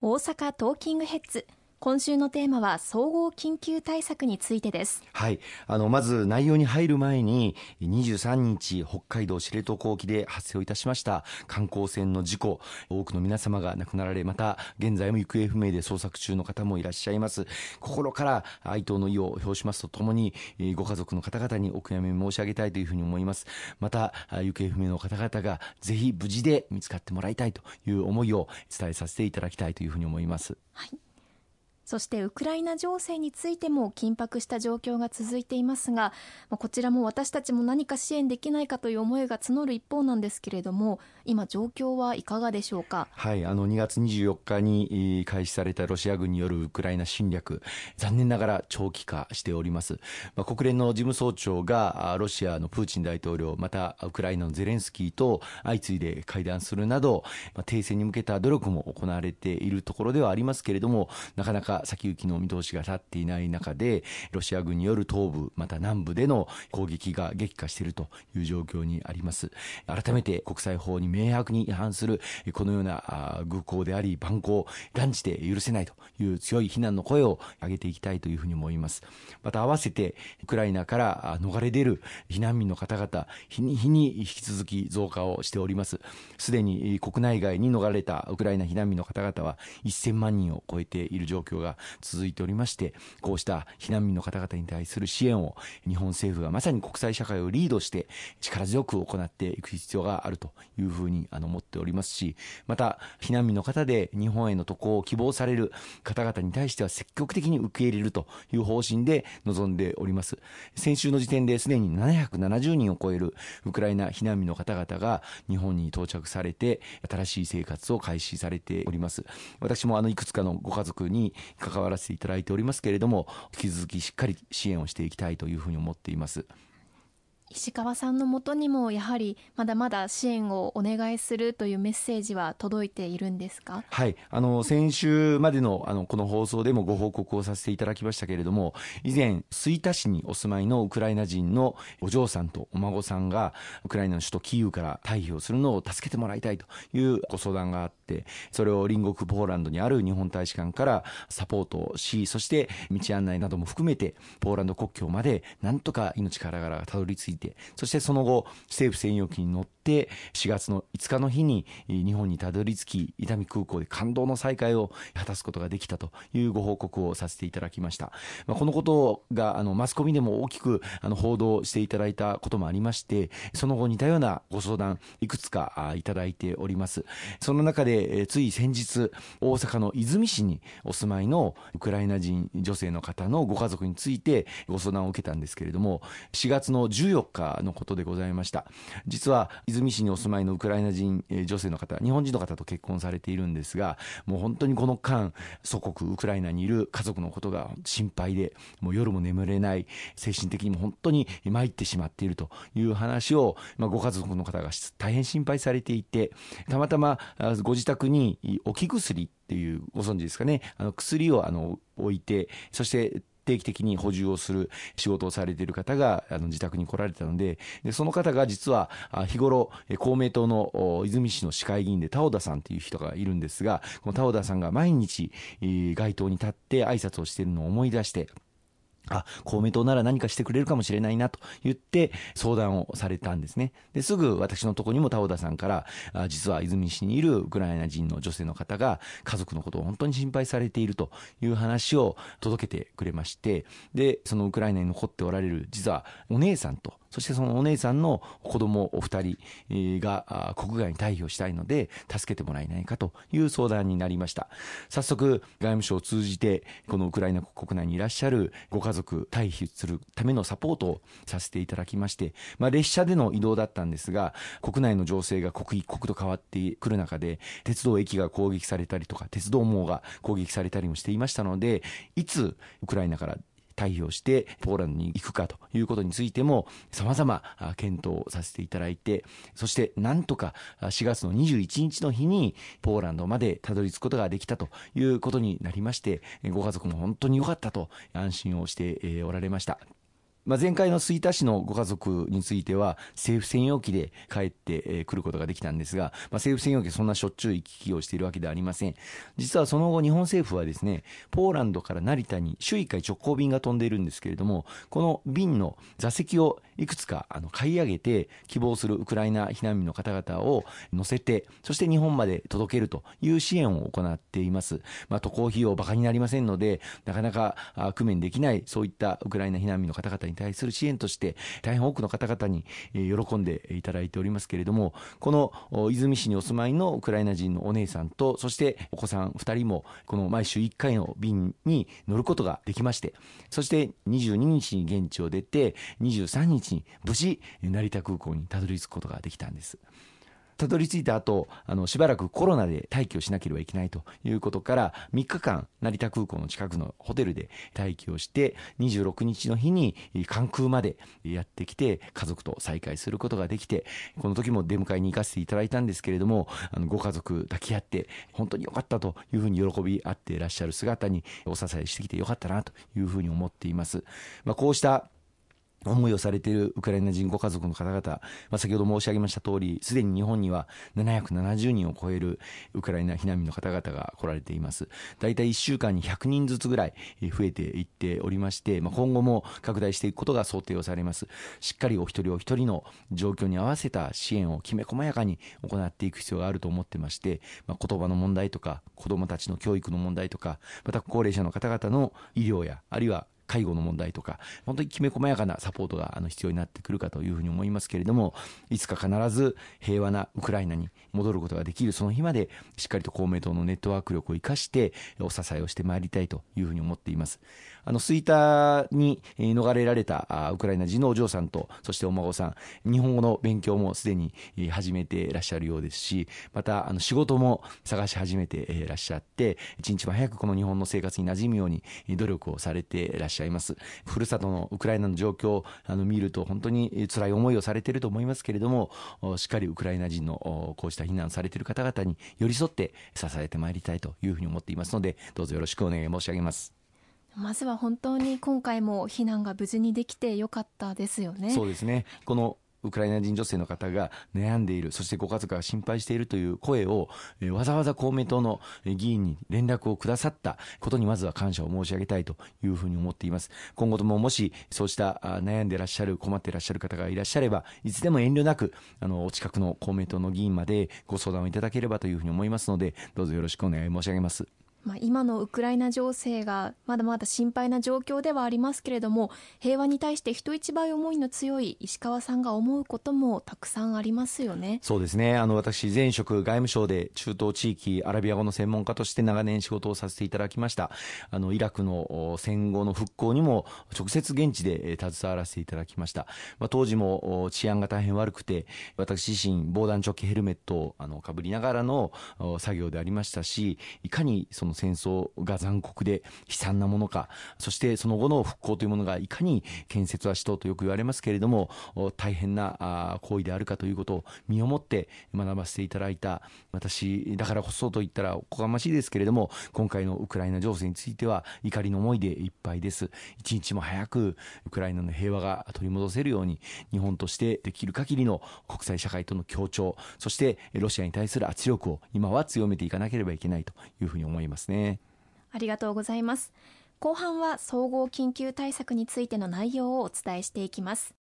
大阪トーキングヘッズ。今週のテーマは総合緊急対策についてです。はい。あのまず内容に入る前に23日北海道知床沖で発生をいたしました観光船の事故。多くの皆様が亡くなられまた現在も行方不明で捜索中の方もいらっしゃいます。心から哀悼の意を表しますとともにご家族の方々にお悔やみ申し上げたいというふうに思います。また行方不明の方々がぜひ無事で見つかってもらいたいという思いを伝えさせていただきたいというふうに思います。はいそしてウクライナ情勢についても緊迫した状況が続いていますがこちらも私たちも何か支援できないかという思いが募る一方なんですけれども今状況はいかがでしょうか？はいあの2月24日に開始されたロシア軍によるウクライナ侵略残念ながら長期化しております、まあ、国連の事務総長がロシアのプーチン大統領またウクライナのゼレンスキーと相次いで会談するなど、まあ、停戦に向けた努力も行われているところではありますけれどもなかなか先行きの見通しが立っていない中でロシア軍による東部また南部での攻撃が激化しているという状況にあります。改めて国際法に明白に違反するこのような愚行であり蛮行断じて許せないという強い非難の声を上げていきたいというふうに思います。また合わせてウクライナから逃れ出る避難民の方々日に日に引き続き増加をしております。すでに国内外に逃れたウクライナ避難民の方々は1000万人を超えている状況が続いておりましてこうした避難民の方々に対する支援を日本政府がまさに国際社会をリードして力強く行っていく必要があるというふうにあの思っておりますしまた避難民の方で日本への渡航を希望される方々に対しては積極的に受け入れるという方針で臨んでおります。先週の時点ですでに770人を超えるウクライナ避難民の方々が日本に到着されて新しい生活を開始されております。私もあのいくつかのご家族に関わらせていただいておりますけれども引き続きしっかり支援をしていきたいというふうに思っています。石川さんのもとにもやはりまだまだ支援をお願いするというメッセージは届いているんですか？はい。あの先週までのあのこの放送でもご報告をさせていただきましたけれども以前吹田市にお住まいのウクライナ人のお嬢さんとお孫さんがウクライナの首都キーウから退避をするのを助けてもらいたいというご相談があってそれを隣国ポーランドにある日本大使館からサポートしそして道案内なども含めてポーランド国境までなんとか命からがらたどり着いてそしてその後政府専用機に乗って4月の5日の日に日本にたどり着き伊丹空港で感動の再会を果たすことができたというご報告をさせていただきました、まあ、このことがあのマスコミでも大きくあの報道していただいたこともありましてその後似たようなご相談いくつかいただいております。その中でつい先日大阪の泉市にお住まいのウクライナ人女性の方のご家族についてご相談を受けたんですけれども4月の14日のことでございました。実は泉市にお住まいのウクライナ人え女性の方日本人の方と結婚されているんですがもう本当にこの間祖国ウクライナにいる家族のことが心配でもう夜も眠れない精神的にも本当に参ってしまっているという話を、まあ、ご家族の方が大変心配されていてたまたまご自宅に置き薬っていうご存知ですかね。あの薬をあの置いてそして定期的に補充をする仕事をされている方があの自宅に来られたのででその方が実は日頃公明党の泉市の市会議員で田尾田さんという人がいるんですがこの田尾田さんが毎日街頭に立って挨拶をしているのを思い出してあ、公明党なら何かしてくれるかもしれないなと言って相談をされたんですね。ですぐ私のとこにも田尾田さんから、あ実は泉市にいるウクライナ人の女性の方が家族のことを本当に心配されているという話を届けてくれまして、で、そのウクライナに残っておられる実はお姉さんとそしてそのお姉さんの子供お二人が国外に退避をしたいので助けてもらえないかという相談になりました。早速外務省を通じてこのウクライナ国内にいらっしゃるご家族退避するためのサポートをさせていただきまして、まあ、列車での移動だったんですが国内の情勢が刻一刻と変わってくる中で鉄道駅が攻撃されたりとか鉄道網が攻撃されたりもしていましたのでいつウクライナから退避をしてポーランドに行くかということについても様々検討させていただいてそしてなんとか4月の21日の日にポーランドまでたどり着くことができたということになりましてご家族も本当に良かったと安心をしておられました。まあ、前回の吹田市のご家族については、政府専用機で帰ってくることができたんですが、まあ、政府専用機そんなしょっちゅう行き来をしているわけではありません。実はその後、日本政府はですね、ポーランドから成田に週1回直行便が飛んでいるんですけれども、この便の座席をいくつかあの買い上げて、希望するウクライナ避難民の方々を乗せて、そして日本まで届けるという支援を行っています。まあ、渡航費用バカになりませんので、なかなか工面できない、そういったウクライナ避難民の方々に対する支援として、大変多くの方々に喜んでいただいておりますけれども、この泉市にお住まいのウクライナ人のお姉さんと、そしてお子さん2人も、この毎週1回の便に乗ることができまして、そして22日に現地を出て、23日に無事、成田空港にたどり着くことができたんです。たどり着いた後、あの、しばらくコロナで待機をしなければいけないということから、3日間、成田空港の近くのホテルで待機をして、26日の日に関空までやってきて、家族と再会することができて、この時も出迎えに行かせていただいたんですけれども、あの、ご家族抱き合って、本当に良かったというふうに喜び合っていらっしゃる姿にお支えしてきてよかったなというふうに思っています。まあ、こうした思いをされているウクライナ人ご家族の方々、まあ、先ほど申し上げました通り、すでに日本には770人を超えるウクライナ避難民の方々が来られています。大体1週間に100人ずつぐらい増えていっておりまして、まあ、今後も拡大していくことが想定をされます。しっかりお一人お一人の状況に合わせた支援をきめ細やかに行っていく必要があると思ってまして、まあ、言葉の問題とか、子供たちの教育の問題とか、また高齢者の方々の医療や、あるいは介護の問題とか、本当にきめ細やかなサポートがあの必要になってくるかというふうに思いますけれども、いつか必ず平和なウクライナに戻ることができるその日まで、しっかりと公明党のネットワーク力を生かして、お支えをしてまいりたいというふうに思っています。あの、吹田に逃れられたウクライナ人のお嬢さんと、そしてお孫さん、日本語の勉強もすでに始めていらっしゃるようですし、また、あの、仕事も探し始めていらっしゃって、一日も早くこの日本の生活に馴染むように努力をされていらっしゃいます。ふるさとのウクライナの状況をあの見ると本当に辛い思いをされていると思いますけれども、しっかりウクライナ人のこうした避難されている方々に寄り添って支えてまいりたいというふうに思っていますので、どうぞよろしくお願い申し上げます。まずは本当に今回も避難が無事にできてよかったですよね。そうですね。このウクライナ人女性の方が悩んでいる、そしてご家族が心配しているという声を、えわざわざ公明党の議員に連絡をくださったことにまずは感謝を申し上げたいというふうに思っています。今後とももしそうした悩んでいらっしゃる、困っていらっしゃる方がいらっしゃれば、いつでも遠慮なく、あの、お近くの公明党の議員までご相談をいただければというふうに思いますので、どうぞよろしくお願い申し上げます。まあ、今のウクライナ情勢がまだまだ心配な状況ではありますけれども平和に対して人一倍思いの強い石川さんが思うこともたくさんありますよね。そうですね。あの私前職外務省で中東地域アラビア語の専門家として長年仕事をさせていただきました。あのイラクの戦後の復興にも直接現地で携わらせていただきました、まあ、当時も治安が大変悪くて私自身防弾チョッキヘルメットをあのかぶりながらの作業でありましたしいかにそのの戦争が残酷で悲惨なものか、そしてその後の復興というものがいかに建設はしとうとよく言われますけれども、大変な行為であるかということを身をもって学ばせていただいた、私だからこそと言ったらおこがましいですけれども、今回のウクライナ情勢については怒りの思いでいっぱいです。一日も早くウクライナの平和が取り戻せるように、日本としてできる限りの国際社会との協調、そしてロシアに対する圧力を今は強めていかなければいけないというふうに思いますますね。ありがとうございます。後半は総合緊急対策についての内容をお伝えしていきます。